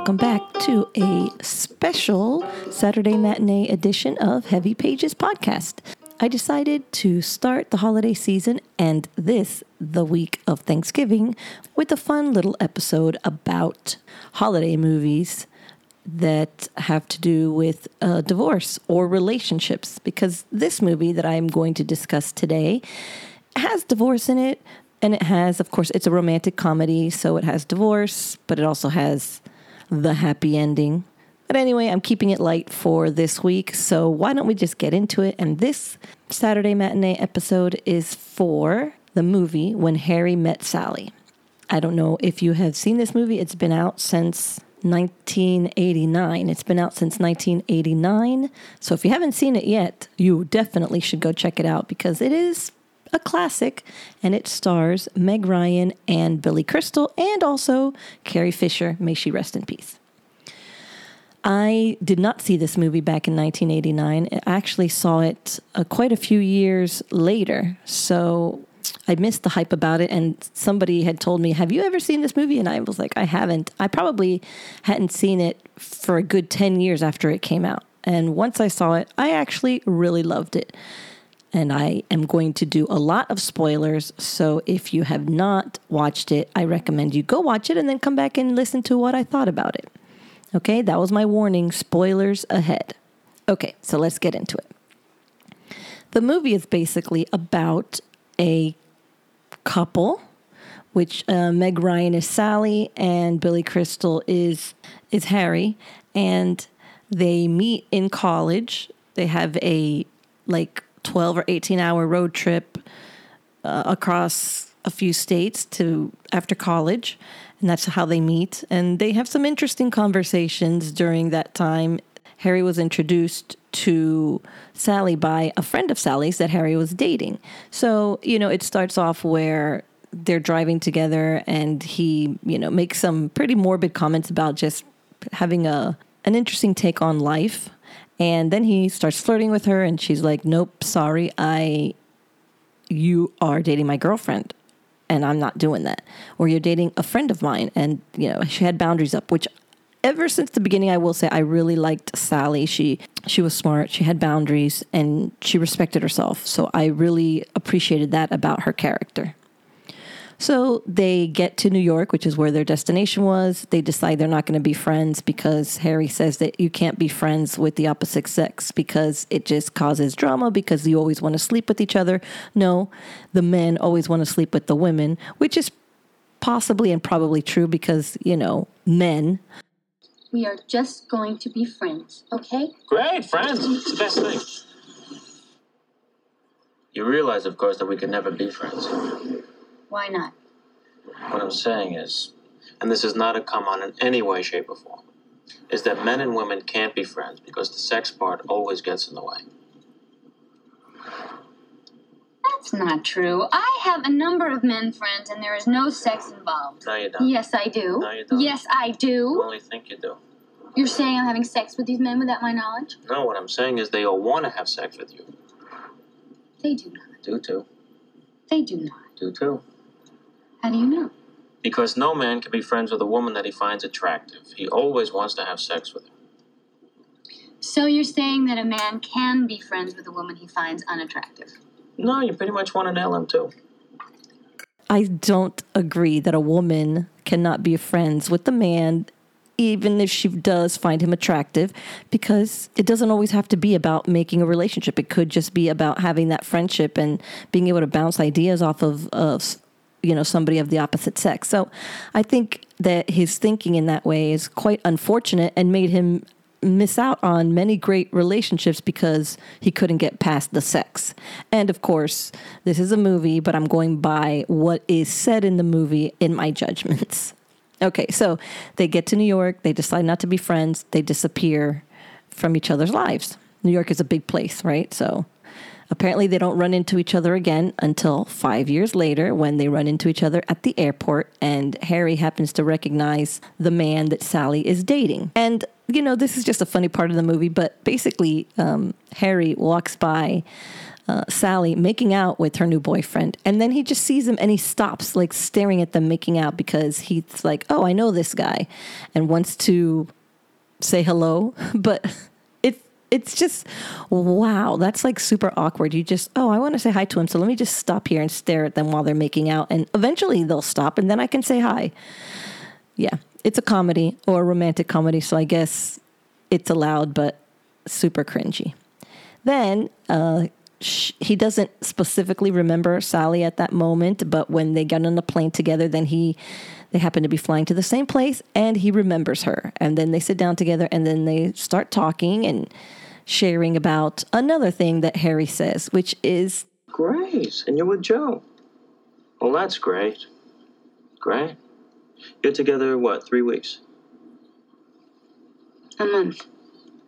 welcome back to a special Saturday matinee edition of Heavy Pages podcast. I decided to start the holiday season and this, the week of Thanksgiving, with a fun little episode about holiday movies that have to do with uh, divorce or relationships. Because this movie that I'm going to discuss today has divorce in it, and it has, of course, it's a romantic comedy, so it has divorce, but it also has the happy ending. But anyway, I'm keeping it light for this week, so why don't we just get into it? And this Saturday matinee episode is for the movie When Harry Met Sally. I don't know if you have seen this movie, it's been out since 1989. It's been out since 1989. So if you haven't seen it yet, you definitely should go check it out because it is a classic and it stars Meg Ryan and Billy Crystal and also Carrie Fisher. May she rest in peace. I did not see this movie back in 1989. I actually saw it uh, quite a few years later. So I missed the hype about it. And somebody had told me, Have you ever seen this movie? And I was like, I haven't. I probably hadn't seen it for a good 10 years after it came out. And once I saw it, I actually really loved it and I am going to do a lot of spoilers. So if you have not watched it, I recommend you go watch it and then come back and listen to what I thought about it. Okay, that was my warning spoilers ahead. Okay, so let's get into it. The movie is basically about a couple, which uh, Meg Ryan is Sally and Billy Crystal is is Harry, and they meet in college. They have a like 12 or 18 hour road trip uh, across a few states to after college and that's how they meet. And they have some interesting conversations during that time. Harry was introduced to sally by a friend of sally's that harry was dating. So you know it starts off where they're driving together and he you know makes some pretty morbid comments about just having a an interesting take on life and then he starts flirting with her, and she's like, "Nope, sorry, I, you are dating my girlfriend, and I'm not doing that." Or you're dating a friend of mine, and you know she had boundaries up, which ever since the beginning, I will say I really liked Sally. She she was smart, she had boundaries, and she respected herself. So I really appreciated that about her character. So they get to New York, which is where their destination was. They decide they're not going to be friends because Harry says that you can't be friends with the opposite sex because it just causes drama because you always want to sleep with each other. No, the men always want to sleep with the women, which is possibly and probably true because, you know, men. We are just going to be friends, okay? Great, friends. It's the best thing. You realize, of course, that we can never be friends. Why not? What I'm saying is, and this is not a come on in any way, shape, or form, is that men and women can't be friends because the sex part always gets in the way. That's not true. I have a number of men friends and there is no sex involved. No, you don't. Yes, I do. No, you don't. Yes, I You do. only think you do. You're saying I'm having sex with these men without my knowledge? No, what I'm saying is they all want to have sex with you. They do not. Do too. They do not. Do too. How do you know? Because no man can be friends with a woman that he finds attractive. He always wants to have sex with her. So you're saying that a man can be friends with a woman he finds unattractive? No, you pretty much want to nail him too. I don't agree that a woman cannot be friends with a man even if she does find him attractive because it doesn't always have to be about making a relationship it could just be about having that friendship and being able to bounce ideas off of, of you know somebody of the opposite sex so i think that his thinking in that way is quite unfortunate and made him miss out on many great relationships because he couldn't get past the sex. And of course, this is a movie, but I'm going by what is said in the movie in my judgments. Okay, so they get to New York, they decide not to be friends, they disappear from each other's lives. New York is a big place, right? So apparently they don't run into each other again until five years later when they run into each other at the airport and Harry happens to recognize the man that Sally is dating. And you know, this is just a funny part of the movie, but basically, um, Harry walks by uh, Sally making out with her new boyfriend, and then he just sees him and he stops, like staring at them making out because he's like, "Oh, I know this guy," and wants to say hello, but it's just wow, that's like super awkward. You just, "Oh, I want to say hi to him, so let me just stop here and stare at them while they're making out, and eventually they'll stop, and then I can say hi." Yeah, it's a comedy or a romantic comedy, so I guess it's allowed, but super cringy. Then uh, he doesn't specifically remember Sally at that moment, but when they get on the plane together, then he they happen to be flying to the same place and he remembers her. And then they sit down together and then they start talking and sharing about another thing that Harry says, which is Great. And you're with Joe. Well, that's great. Great. You're together, what, three weeks? A month.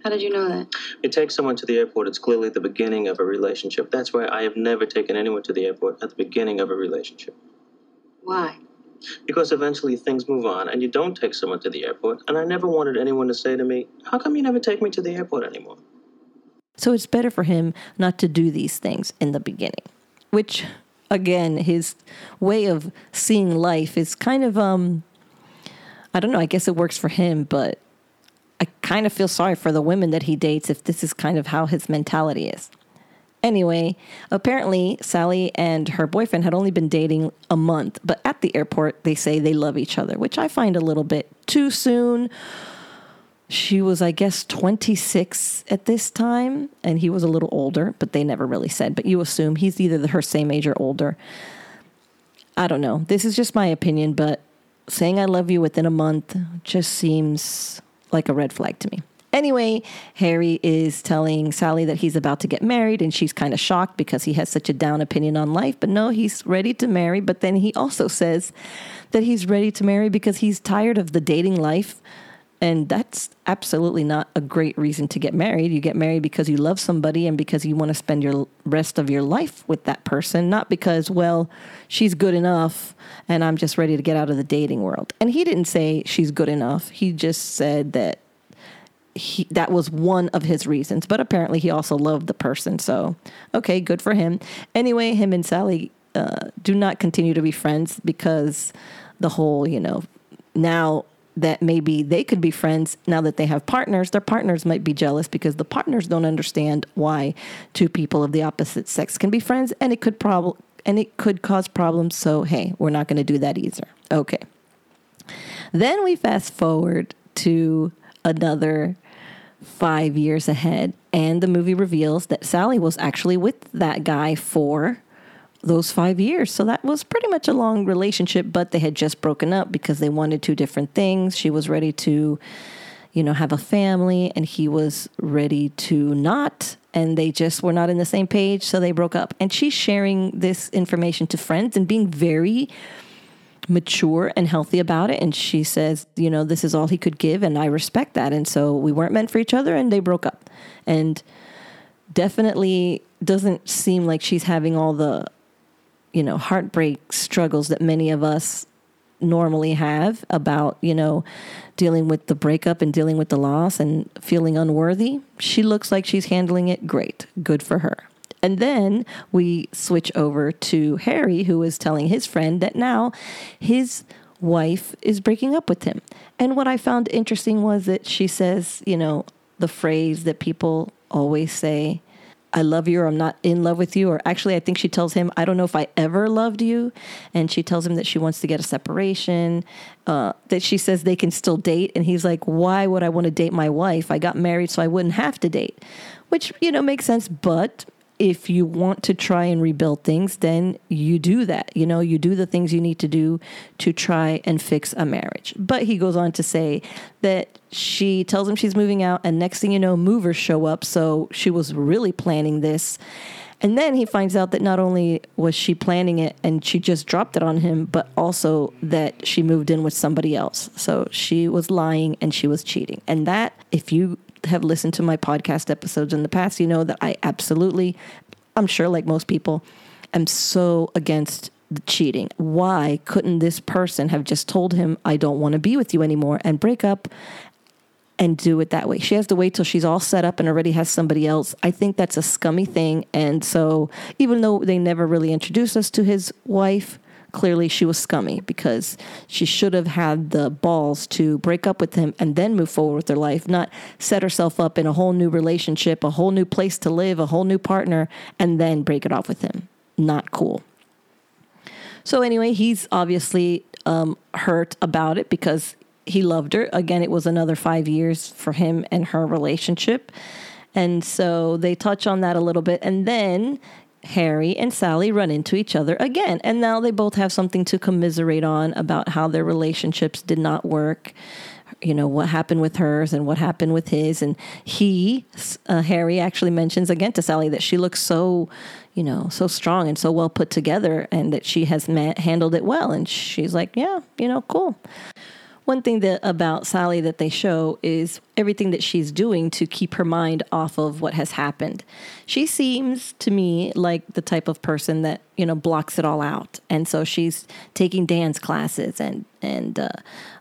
How did you know that? You take someone to the airport, it's clearly the beginning of a relationship. That's why I have never taken anyone to the airport at the beginning of a relationship. Why? Because eventually things move on and you don't take someone to the airport. And I never wanted anyone to say to me, How come you never take me to the airport anymore? So it's better for him not to do these things in the beginning, which again, his way of seeing life is kind of um I don't know, I guess it works for him, but I kind of feel sorry for the women that he dates if this is kind of how his mentality is. Anyway, apparently Sally and her boyfriend had only been dating a month, but at the airport they say they love each other, which I find a little bit too soon. She was, I guess, 26 at this time, and he was a little older, but they never really said. But you assume he's either her same age or older. I don't know. This is just my opinion, but saying I love you within a month just seems like a red flag to me. Anyway, Harry is telling Sally that he's about to get married, and she's kind of shocked because he has such a down opinion on life. But no, he's ready to marry. But then he also says that he's ready to marry because he's tired of the dating life. And that's absolutely not a great reason to get married. You get married because you love somebody and because you want to spend your rest of your life with that person, not because, well, she's good enough and I'm just ready to get out of the dating world. And he didn't say she's good enough. He just said that he, that was one of his reasons, but apparently he also loved the person. So, okay, good for him. Anyway, him and Sally uh, do not continue to be friends because the whole, you know, now that maybe they could be friends now that they have partners, their partners might be jealous because the partners don't understand why two people of the opposite sex can be friends and it could prob- and it could cause problems. So, hey, we're not going to do that either. Okay. Then we fast forward to another five years ahead, and the movie reveals that Sally was actually with that guy for those five years. So that was pretty much a long relationship, but they had just broken up because they wanted two different things. She was ready to, you know, have a family, and he was ready to not. And they just were not in the same page, so they broke up. And she's sharing this information to friends and being very mature and healthy about it. And she says, you know, this is all he could give, and I respect that. And so we weren't meant for each other, and they broke up. And definitely doesn't seem like she's having all the, you know, heartbreak struggles that many of us normally have about, you know, dealing with the breakup and dealing with the loss and feeling unworthy. She looks like she's handling it great. Good for her. And then we switch over to Harry, who is telling his friend that now his wife is breaking up with him. And what I found interesting was that she says, you know, the phrase that people always say, I love you or I'm not in love with you. Or actually, I think she tells him, I don't know if I ever loved you. And she tells him that she wants to get a separation, uh, that she says they can still date. And he's like, Why would I want to date my wife? I got married so I wouldn't have to date, which, you know, makes sense. But if you want to try and rebuild things, then you do that. You know, you do the things you need to do to try and fix a marriage. But he goes on to say that she tells him she's moving out, and next thing you know, movers show up. So she was really planning this. And then he finds out that not only was she planning it and she just dropped it on him, but also that she moved in with somebody else. So she was lying and she was cheating. And that, if you have listened to my podcast episodes in the past, you know that I absolutely, I'm sure like most people, am so against cheating. Why couldn't this person have just told him, I don't want to be with you anymore and break up and do it that way. She has to wait till she's all set up and already has somebody else. I think that's a scummy thing. And so, even though they never really introduced us to his wife, clearly she was scummy because she should have had the balls to break up with him and then move forward with her life, not set herself up in a whole new relationship, a whole new place to live, a whole new partner, and then break it off with him. Not cool. So, anyway, he's obviously um, hurt about it because he loved her. Again, it was another five years for him and her relationship. And so they touch on that a little bit. And then Harry and Sally run into each other again. And now they both have something to commiserate on about how their relationships did not work. You know, what happened with hers and what happened with his. And he, uh, Harry, actually mentions again to Sally that she looks so, you know, so strong and so well put together and that she has ma- handled it well. And she's like, yeah, you know, cool one thing that about Sally that they show is everything that she's doing to keep her mind off of what has happened. She seems to me like the type of person that you know blocks it all out, and so she's taking dance classes and and uh,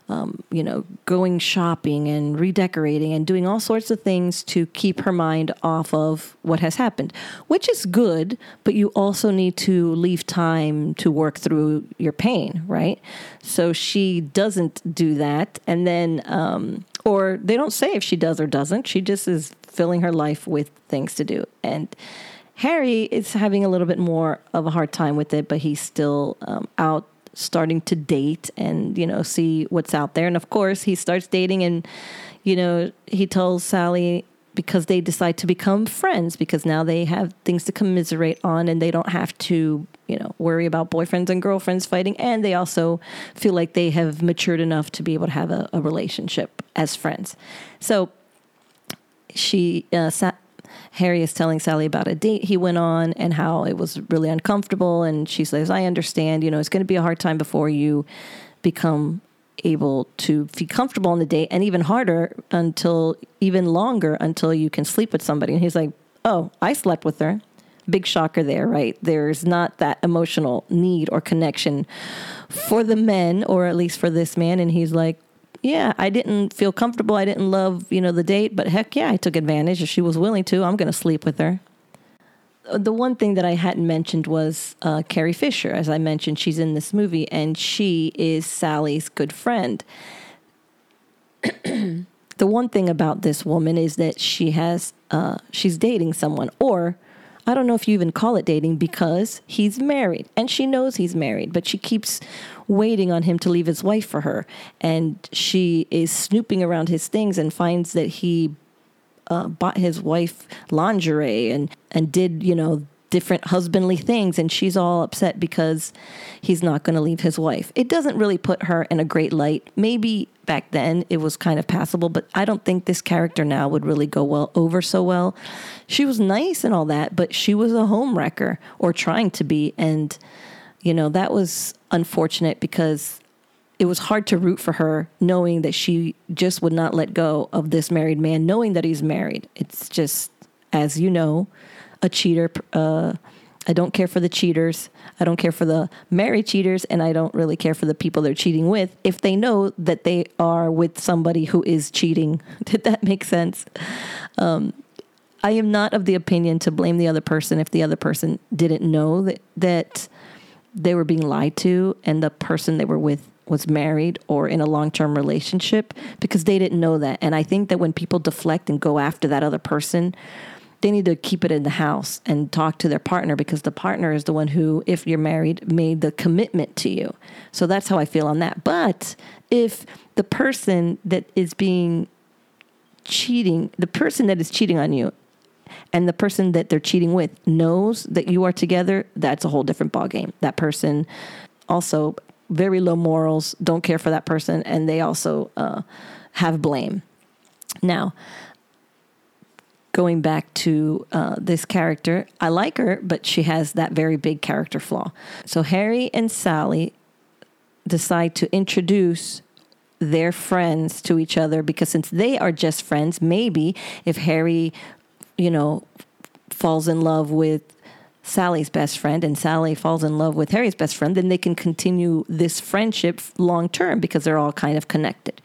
um, you know, going shopping and redecorating and doing all sorts of things to keep her mind off of what has happened, which is good, but you also need to leave time to work through your pain, right? So she doesn't do that. And then, um, or they don't say if she does or doesn't. She just is filling her life with things to do. And Harry is having a little bit more of a hard time with it, but he's still um, out starting to date and you know see what's out there. And of course he starts dating and you know he tells Sally because they decide to become friends because now they have things to commiserate on and they don't have to you know worry about boyfriends and girlfriends fighting. And they also feel like they have matured enough to be able to have a, a relationship as friends. So she uh, Harry is telling Sally about a date he went on and how it was really uncomfortable. And she says, I understand, you know, it's going to be a hard time before you become able to feel comfortable on the date and even harder until even longer until you can sleep with somebody. And he's like, Oh, I slept with her. Big shocker there, right? There's not that emotional need or connection for the men, or at least for this man. And he's like, yeah, I didn't feel comfortable. I didn't love, you know, the date, but heck yeah, I took advantage. If she was willing to, I'm going to sleep with her. The one thing that I hadn't mentioned was uh, Carrie Fisher. As I mentioned, she's in this movie and she is Sally's good friend. the one thing about this woman is that she has, uh, she's dating someone, or I don't know if you even call it dating because he's married and she knows he's married, but she keeps waiting on him to leave his wife for her. And she is snooping around his things and finds that he uh, bought his wife lingerie and, and did, you know, different husbandly things and she's all upset because he's not going to leave his wife. It doesn't really put her in a great light. Maybe back then it was kind of passable, but I don't think this character now would really go well over so well. She was nice and all that, but she was a home wrecker or trying to be and you know, that was unfortunate because it was hard to root for her knowing that she just would not let go of this married man knowing that he's married. It's just as you know, a cheater. Uh, I don't care for the cheaters. I don't care for the married cheaters, and I don't really care for the people they're cheating with if they know that they are with somebody who is cheating. Did that make sense? Um, I am not of the opinion to blame the other person if the other person didn't know that that they were being lied to and the person they were with was married or in a long-term relationship because they didn't know that. And I think that when people deflect and go after that other person, they need to keep it in the house and talk to their partner because the partner is the one who, if you're married, made the commitment to you. So that's how I feel on that. But if the person that is being cheating, the person that is cheating on you, and the person that they're cheating with knows that you are together, that's a whole different ballgame. That person also very low morals, don't care for that person, and they also uh, have blame. Now, going back to uh, this character, I like her, but she has that very big character flaw. So Harry and Sally decide to introduce their friends to each other because since they are just friends, maybe if Harry, you know, falls in love with Sally's best friend and Sally falls in love with Harry's best friend, then they can continue this friendship long term because they're all kind of connected.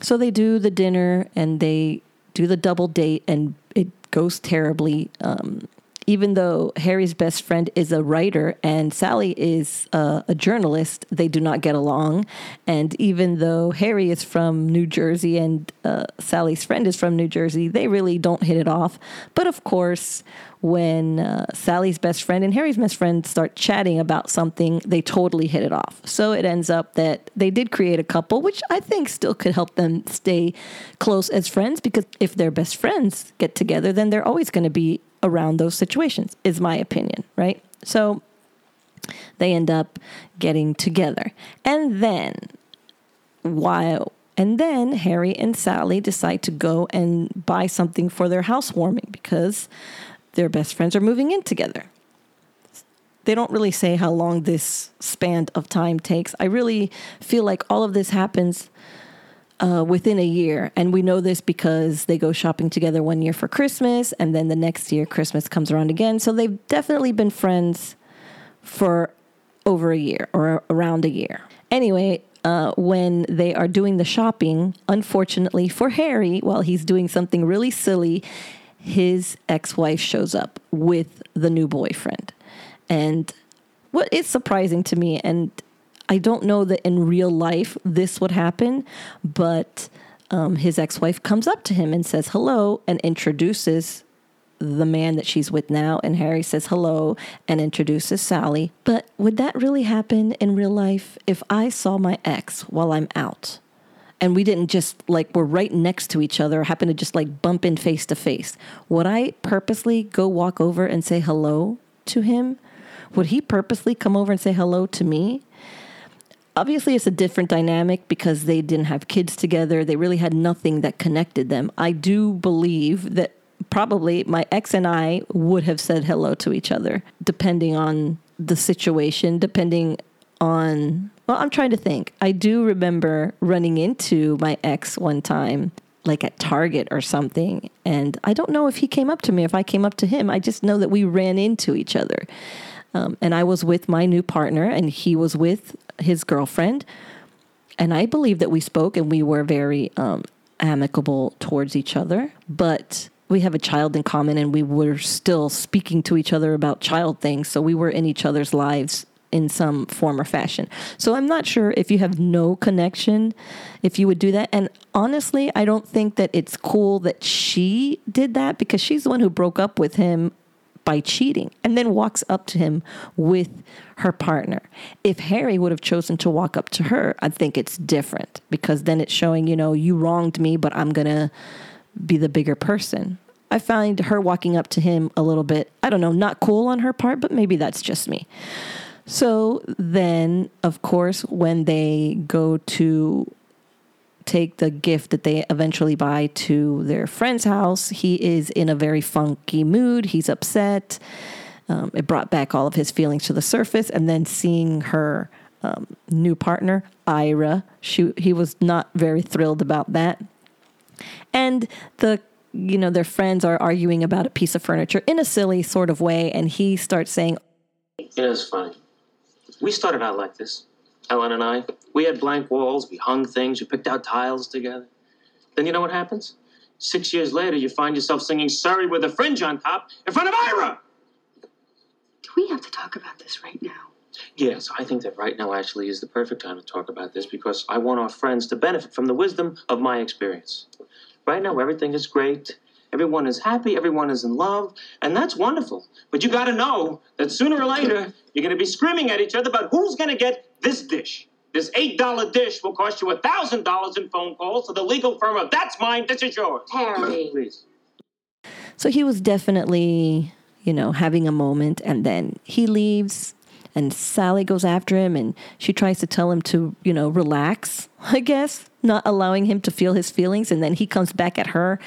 So they do the dinner and they do the double date, and it goes terribly. Um, even though Harry's best friend is a writer and Sally is uh, a journalist, they do not get along. And even though Harry is from New Jersey and uh, Sally's friend is from New Jersey, they really don't hit it off. But of course, when uh, Sally's best friend and Harry's best friend start chatting about something, they totally hit it off. So it ends up that they did create a couple, which I think still could help them stay close as friends because if their best friends get together, then they're always going to be around those situations, is my opinion, right? So they end up getting together. And then, while and then Harry and Sally decide to go and buy something for their housewarming because their best friends are moving in together. They don't really say how long this span of time takes. I really feel like all of this happens uh, within a year. And we know this because they go shopping together one year for Christmas, and then the next year, Christmas comes around again. So they've definitely been friends for over a year or around a year. Anyway, uh, when they are doing the shopping, unfortunately for Harry, while he's doing something really silly, his ex wife shows up with the new boyfriend. And what is surprising to me, and I don't know that in real life this would happen, but um, his ex wife comes up to him and says hello and introduces the man that she's with now. And Harry says hello and introduces Sally. But would that really happen in real life if I saw my ex while I'm out? And we didn't just like we're right next to each other, happen to just like bump in face to face. Would I purposely go walk over and say hello to him? Would he purposely come over and say hello to me? Obviously it's a different dynamic because they didn't have kids together. They really had nothing that connected them. I do believe that probably my ex and I would have said hello to each other, depending on the situation, depending on. Well, I'm trying to think. I do remember running into my ex one time, like at Target or something. And I don't know if he came up to me, if I came up to him. I just know that we ran into each other. Um, and I was with my new partner, and he was with his girlfriend. And I believe that we spoke and we were very um, amicable towards each other. But we have a child in common, and we were still speaking to each other about child things. So we were in each other's lives in some form or fashion. So I'm not sure if you have no connection, if you would do that. And honestly, I don't think that it's cool that she did that because she's the one who broke up with him by cheating and then walks up to him with her partner. If Harry would have chosen to walk up to her, I think it's different because then it's showing, you know, you wronged me, but I'm going to be the bigger person. I find her walking up to him a little bit, I don't know, not cool on her part, but maybe that's just me. So then, of course, when they go to take the gift that they eventually buy to their friend's house. He is in a very funky mood. He's upset. Um, it brought back all of his feelings to the surface. And then seeing her um, new partner, Ira, she, he was not very thrilled about that. And the you know their friends are arguing about a piece of furniture in a silly sort of way, and he starts saying, "It is funny. We started out like this. Helen and I, we had blank walls, we hung things, we picked out tiles together. Then you know what happens? Six years later, you find yourself singing Surrey with a fringe on top in front of Ira! Do we have to talk about this right now? Yes, I think that right now actually is the perfect time to talk about this because I want our friends to benefit from the wisdom of my experience. Right now, everything is great. Everyone is happy, everyone is in love, and that's wonderful. But you gotta know that sooner or later, you're gonna be screaming at each other about who's gonna get this dish. This $8 dish will cost you $1,000 in phone calls to the legal firm of That's Mine, This Is Yours. Harry. Please. So he was definitely, you know, having a moment, and then he leaves, and Sally goes after him, and she tries to tell him to, you know, relax, I guess, not allowing him to feel his feelings, and then he comes back at her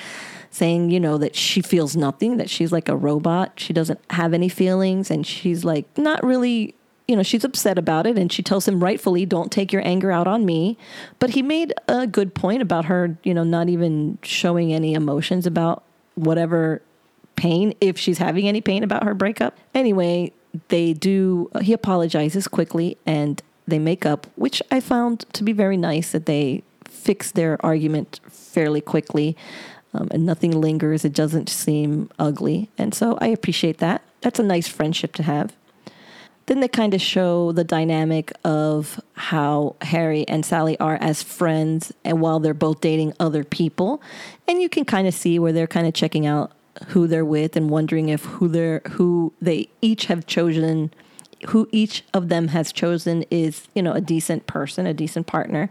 saying, you know, that she feels nothing, that she's like a robot. She doesn't have any feelings. And she's like, not really, you know, she's upset about it. And she tells him rightfully, don't take your anger out on me. But he made a good point about her, you know, not even showing any emotions about whatever pain, if she's having any pain about her breakup. Anyway, they do, he apologizes quickly and they make up, which I found to be very nice that they fix their argument fairly quickly. Um, and nothing lingers. It doesn't seem ugly. And so I appreciate that. That's a nice friendship to have. Then they kind of show the dynamic of how Harry and Sally are as friends and while they're both dating other people. And you can kind of see where they're kind of checking out who they're with and wondering if who they're who they each have chosen who each of them has chosen is, you know, a decent person, a decent partner.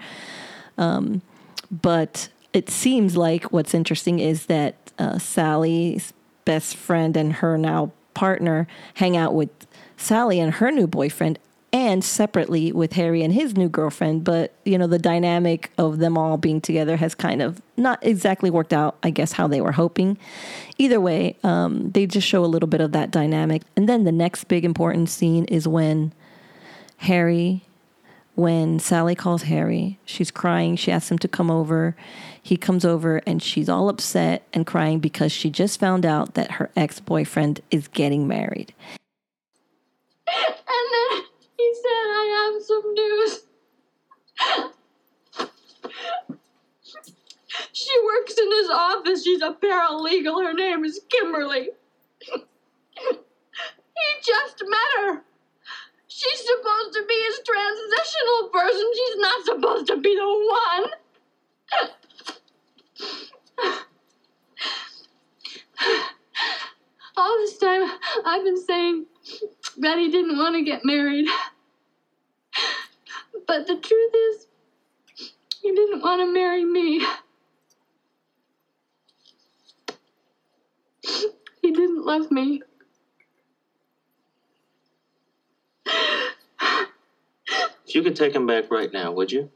Um, but it seems like what's interesting is that uh, Sally's best friend and her now partner hang out with Sally and her new boyfriend and separately with Harry and his new girlfriend. But, you know, the dynamic of them all being together has kind of not exactly worked out, I guess, how they were hoping. Either way, um, they just show a little bit of that dynamic. And then the next big important scene is when Harry, when Sally calls Harry, she's crying. She asks him to come over. He comes over and she's all upset and crying because she just found out that her ex boyfriend is getting married. And then he said, I have some news. She works in his office. She's a paralegal. Her name is Kimberly. He just met her. She's supposed to be his transitional person. She's not supposed to be the one. All this time, I've been saying that he didn't want to get married. But the truth is, he didn't want to marry me. He didn't love me. If you could take him back right now, would you?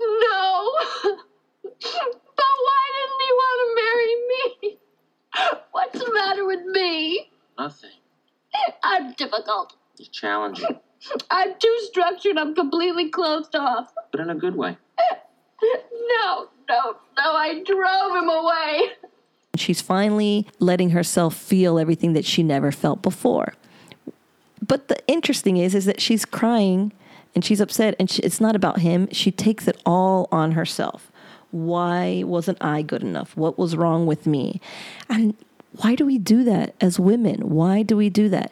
No! But why didn't he want to marry me? What's the matter with me? Nothing. I'm difficult. He's challenging, I'm too structured. I'm completely closed off. but in a good way. No, no, no, I drove him away. She's finally letting herself feel everything that she never felt before. But the interesting is, is that she's crying and she's upset, and she, it's not about him. She takes it all on herself. Why wasn't I good enough? What was wrong with me? And why do we do that as women? Why do we do that?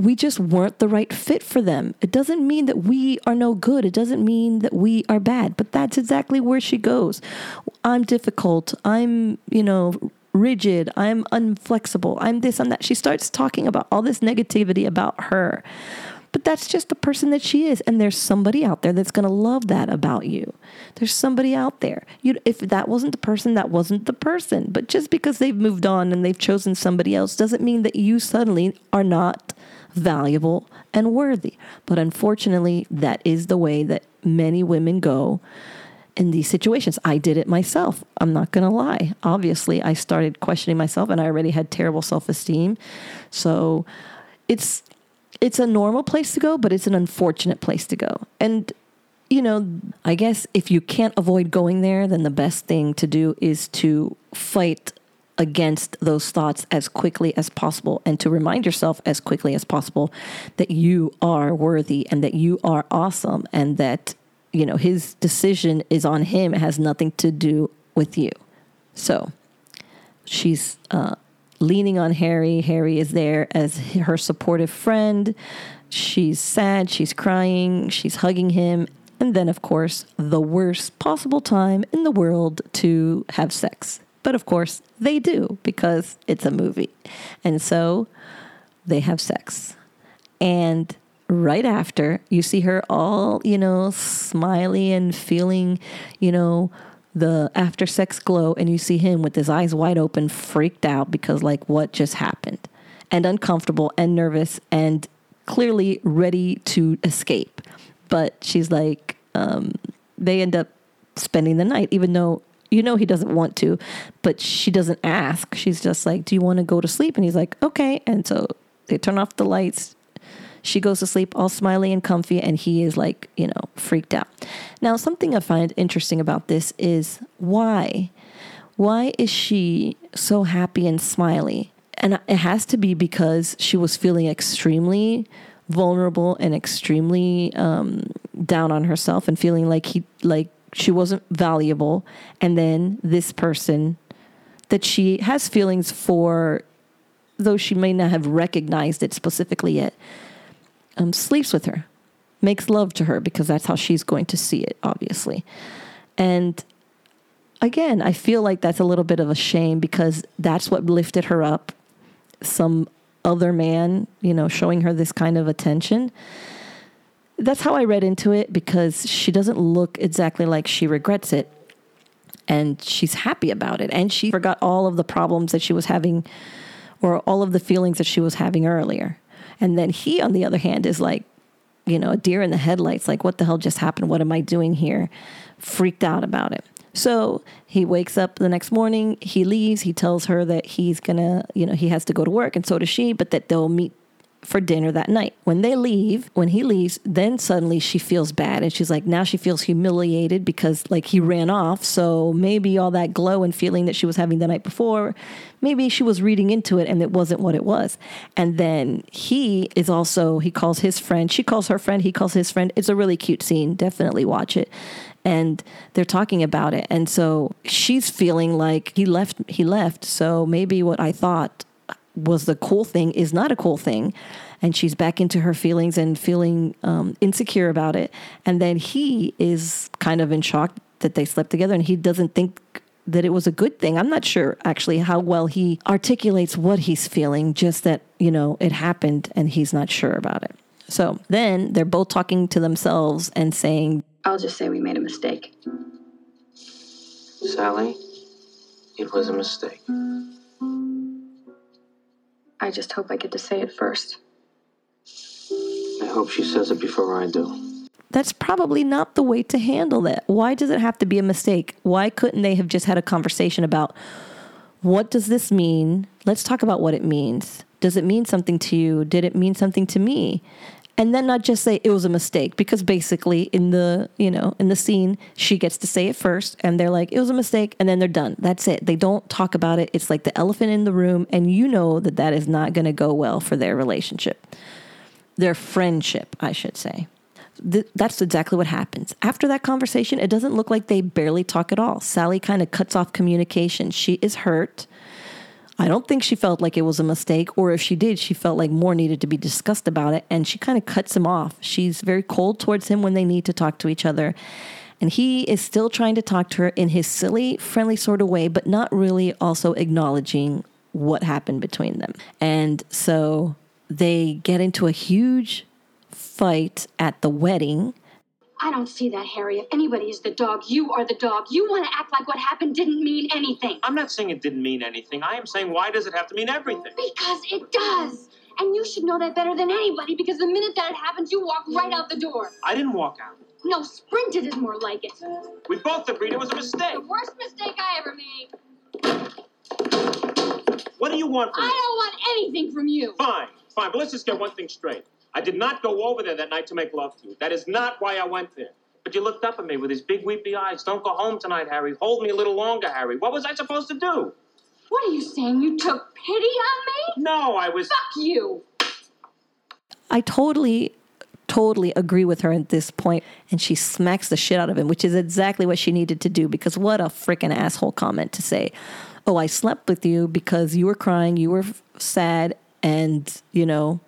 We just weren't the right fit for them. It doesn't mean that we are no good. It doesn't mean that we are bad, but that's exactly where she goes. I'm difficult. I'm, you know, rigid. I'm unflexible. I'm this, I'm that. She starts talking about all this negativity about her. But that's just the person that she is. And there's somebody out there that's going to love that about you. There's somebody out there. You, if that wasn't the person, that wasn't the person. But just because they've moved on and they've chosen somebody else doesn't mean that you suddenly are not valuable and worthy. But unfortunately, that is the way that many women go in these situations. I did it myself. I'm not going to lie. Obviously, I started questioning myself and I already had terrible self-esteem. So, it's it's a normal place to go, but it's an unfortunate place to go. And you know, I guess if you can't avoid going there, then the best thing to do is to fight against those thoughts as quickly as possible and to remind yourself as quickly as possible that you are worthy and that you are awesome and that you know his decision is on him. It has nothing to do with you. So she's uh, leaning on harry. Harry is there as her supportive friend. She's sad. She's crying. She's hugging him. And then of course the worst possible time in the world to have sex but of course, they do because it's a movie. And so they have sex. And right after, you see her all, you know, smiley and feeling, you know, the after sex glow. And you see him with his eyes wide open, freaked out because, like, what just happened? And uncomfortable and nervous and clearly ready to escape. But she's like, um, they end up spending the night, even though you know he doesn't want to, but she doesn't ask. She's just like, "Do you want to go to sleep?" And he's like, "Okay." And so they turn off the lights. She goes to sleep all smiley and comfy, and he is like, you know, freaked out. Now, something I find interesting about this is why? Why is she so happy and smiley? And it has to be because she was feeling extremely vulnerable and extremely um, down on herself and feeling like he like she wasn't valuable. And then this person that she has feelings for though she may not have recognized it specifically yet um, sleeps with her makes love to her because that's how she's going to see it obviously. And again i feel like that's a little bit of a shame because that's what lifted her up. Some other man you know showing her this kind of attention that's how I read into it because she doesn't look exactly like she regrets it. And she's happy about it. And she forgot all of the problems that she was having or all of the feelings that she was having earlier. And then he, on the other hand, is like, you know, a deer in the headlights, like, what the hell just happened? What am I doing here? Freaked out about it. So he wakes up the next morning, he leaves, he tells her that he's gonna, you know, he has to go to work, and so does she, but that they'll meet for dinner that night. When they leave, when he leaves, then suddenly she feels bad and she's like, now she feels humiliated because like he ran off. So maybe all that glow and feeling that she was having the night before, maybe she was reading into it and it wasn't what it was. And then he is also, he calls his friend, she calls her friend, he calls his friend. It's a really cute scene. Definitely watch it. And they're talking about it. And so she's feeling like he left, he left. So maybe what I thought was the cool thing is not a cool thing and she's back into her feelings and feeling um, insecure about it and then he is kind of in shock that they slept together and he doesn't think that it was a good thing i'm not sure actually how well he articulates what he's feeling just that you know it happened and he's not sure about it so then they're both talking to themselves and saying I'll just say we made a mistake. Sally, it was a mistake. I just hope I get to say it first. I hope she says it before I do. that's probably not the way to handle that. Why does it have to be a mistake? Why couldn't they have just had a conversation about what does this mean? Let's talk about what it means. Does it mean something to you? Did it mean something to me? And then not just say it was a mistake because basically in the, you know, in the scene she gets to say it first and they're like it was a mistake and then they're done. That's it. They don't talk about it. It's like the elephant in the room and you know that that is not going to go well for their relationship. Their friendship, I should say th- that's exactly what happens. After that conversation, it doesn't look like they barely talk at all. Sally kind of cuts off communication. She is hurt. I don't think she felt like it was a mistake, or if she did, she felt like more needed to be discussed about it, and she kind of cuts him off. She's very cold towards him when they need to talk to each other. And he is still trying to talk to her in his silly, friendly sort of way, but not really also acknowledging what happened between them. And so they get into a huge fight at the wedding. I don't see that, Harry. If anybody is the dog, you are the dog. You want to act like what happened didn't mean anything. I'm not saying it didn't mean anything. I am saying, why does it have to mean everything? Because it does. And you should know that better than anybody because the minute that it happens, you walk right out the door. I didn't walk out. No, sprinted is more like it. We both agreed it was a mistake. The worst mistake I ever made. What do you want from I me? don't want anything from you. Fine, fine, but let's just get one thing straight. I did not go over there that night to make love to you. That is not why I went there. But you looked up at me with these big weepy eyes. Don't go home tonight, Harry. Hold me a little longer, Harry. What was I supposed to do? What are you saying? You took pity on me? No, I was. Fuck you. I totally, totally agree with her at this point, and she smacks the shit out of him, which is exactly what she needed to do because what a freaking asshole comment to say. Oh, I slept with you because you were crying, you were f- sad, and, you know,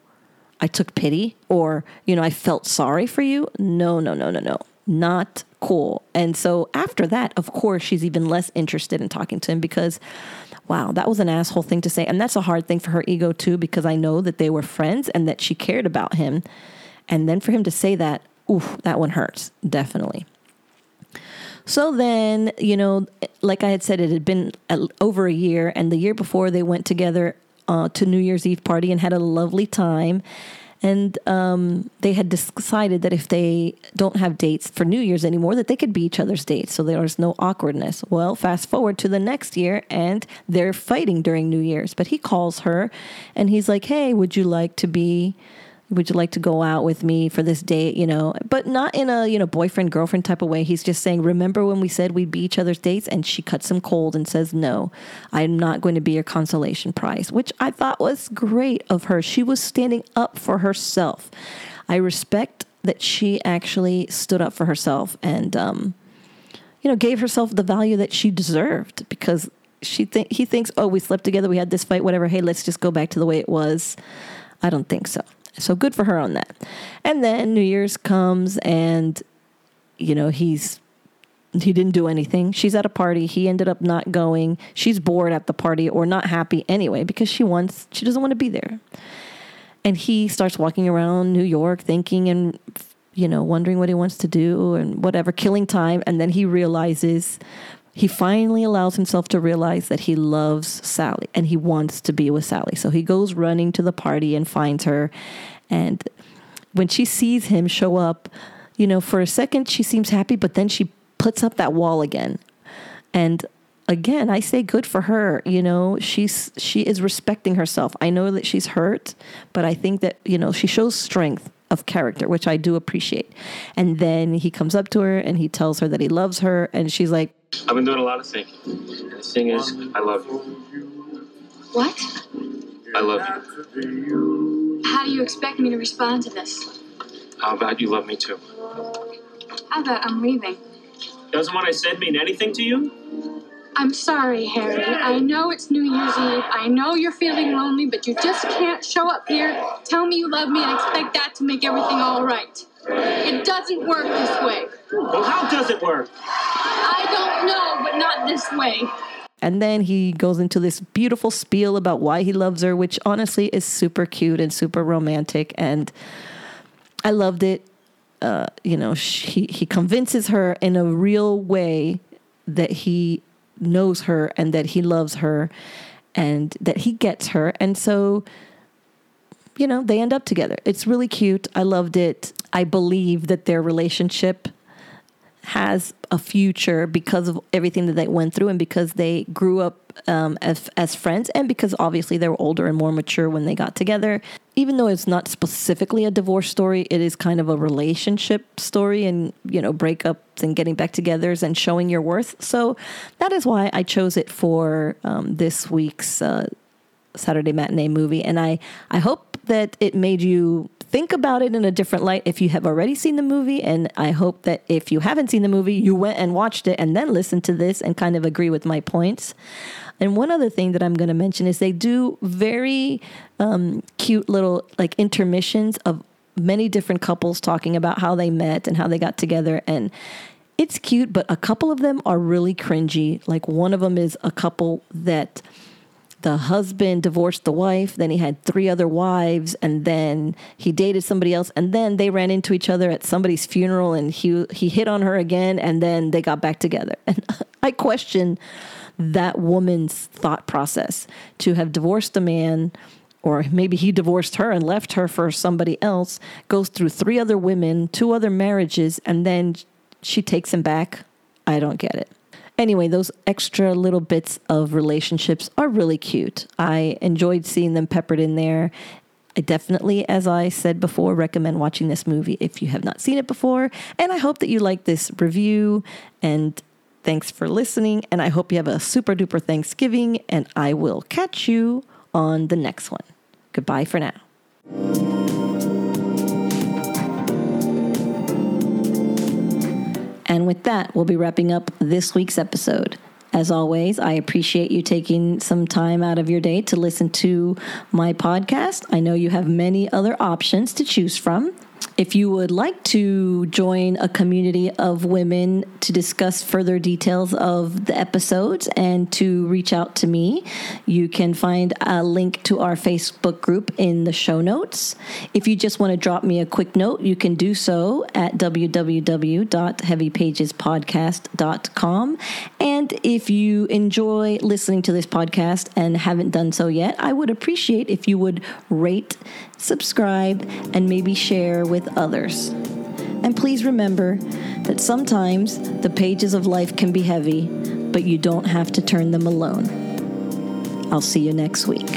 I took pity or, you know, I felt sorry for you. No, no, no, no, no. Not cool. And so after that, of course, she's even less interested in talking to him because, wow, that was an asshole thing to say. And that's a hard thing for her ego, too, because I know that they were friends and that she cared about him. And then for him to say that, oof, that one hurts, definitely. So then, you know, like I had said, it had been over a year, and the year before they went together uh, to New Year's Eve party and had a lovely time. And um, they had decided that if they don't have dates for New Year's anymore, that they could be each other's dates, so there was no awkwardness. Well, fast forward to the next year, and they're fighting during New Year's. But he calls her, and he's like, "Hey, would you like to be?" Would you like to go out with me for this date you know but not in a you know boyfriend girlfriend type of way he's just saying remember when we said we'd be each other's dates and she cuts him cold and says no i'm not going to be your consolation prize which i thought was great of her she was standing up for herself i respect that she actually stood up for herself and, um, you know, gave herself the value that she deserved because she think he thinks, oh, we slept together, we had this fight, whatever. Hey, let's just go back to the way it was. I don't think so. So good for her on that. And then New Year's comes and you know, he's he didn't do anything. She's at a party. He ended up not going. She's bored at the party or not happy anyway because she wants she doesn't want to be there. And he starts walking around New York thinking and you know, wondering what he wants to do and whatever, killing time and then he realizes he finally allows himself to realize that he loves Sally and he wants to be with Sally. So he goes running to the party and finds her and when she sees him show up, you know, for a second she seems happy, but then she puts up that wall again. And again, I say good for her. You know, she's she is respecting herself. I know that she's hurt, but I think that, you know, she shows strength of character, which I do appreciate. And then he comes up to her and he tells her that he loves her and she's like, I've been doing a lot of thinking. And the thing is, I love you. What? I love you. How do you expect me to respond to this? How about you love me too? How about I'm leaving? Doesn't what I said mean anything to you? I'm sorry, Harry. I know it's New Year's Eve. I know you're feeling lonely, but you just can't show up here, tell me you love me, and expect that to make everything all right. It doesn't work this way. Well, how does it work? I don't know, but not this way. And then he goes into this beautiful spiel about why he loves her, which honestly is super cute and super romantic. And I loved it. Uh, you know, she, he convinces her in a real way that he knows her and that he loves her and that he gets her. And so, you know, they end up together. It's really cute. I loved it. I believe that their relationship has a future because of everything that they went through and because they grew up um, as, as friends and because obviously they were older and more mature when they got together. Even though it's not specifically a divorce story, it is kind of a relationship story and, you know, breakups and getting back togethers and showing your worth. So that is why I chose it for um, this week's uh, Saturday matinee movie. And I, I hope that it made you think about it in a different light if you have already seen the movie. And I hope that if you haven't seen the movie, you went and watched it and then listened to this and kind of agree with my points. And one other thing that I'm going to mention is they do very um, cute little like intermissions of many different couples talking about how they met and how they got together. And it's cute, but a couple of them are really cringy. Like one of them is a couple that the husband divorced the wife, then he had three other wives, and then he dated somebody else, and then they ran into each other at somebody's funeral, and he he hit on her again, and then they got back together. And I question that woman's thought process to have divorced a man or maybe he divorced her and left her for somebody else, goes through three other women, two other marriages, and then she takes him back. I don't get it. Anyway, those extra little bits of relationships are really cute. I enjoyed seeing them peppered in there. I definitely, as I said before, recommend watching this movie if you have not seen it before. And I hope that you like this review. And thanks for listening. And I hope you have a super duper Thanksgiving. And I will catch you on the next one. Goodbye for now. And with that, we'll be wrapping up this week's episode. As always, I appreciate you taking some time out of your day to listen to my podcast. I know you have many other options to choose from. If you would like to join a community of women to discuss further details of the episodes and to reach out to me, you can find a link to our Facebook group in the show notes. If you just want to drop me a quick note, you can do so at www.heavypagespodcast.com. And if you enjoy listening to this podcast and haven't done so yet, I would appreciate if you would rate subscribe, and maybe share with others. And please remember that sometimes the pages of life can be heavy, but you don't have to turn them alone. I'll see you next week.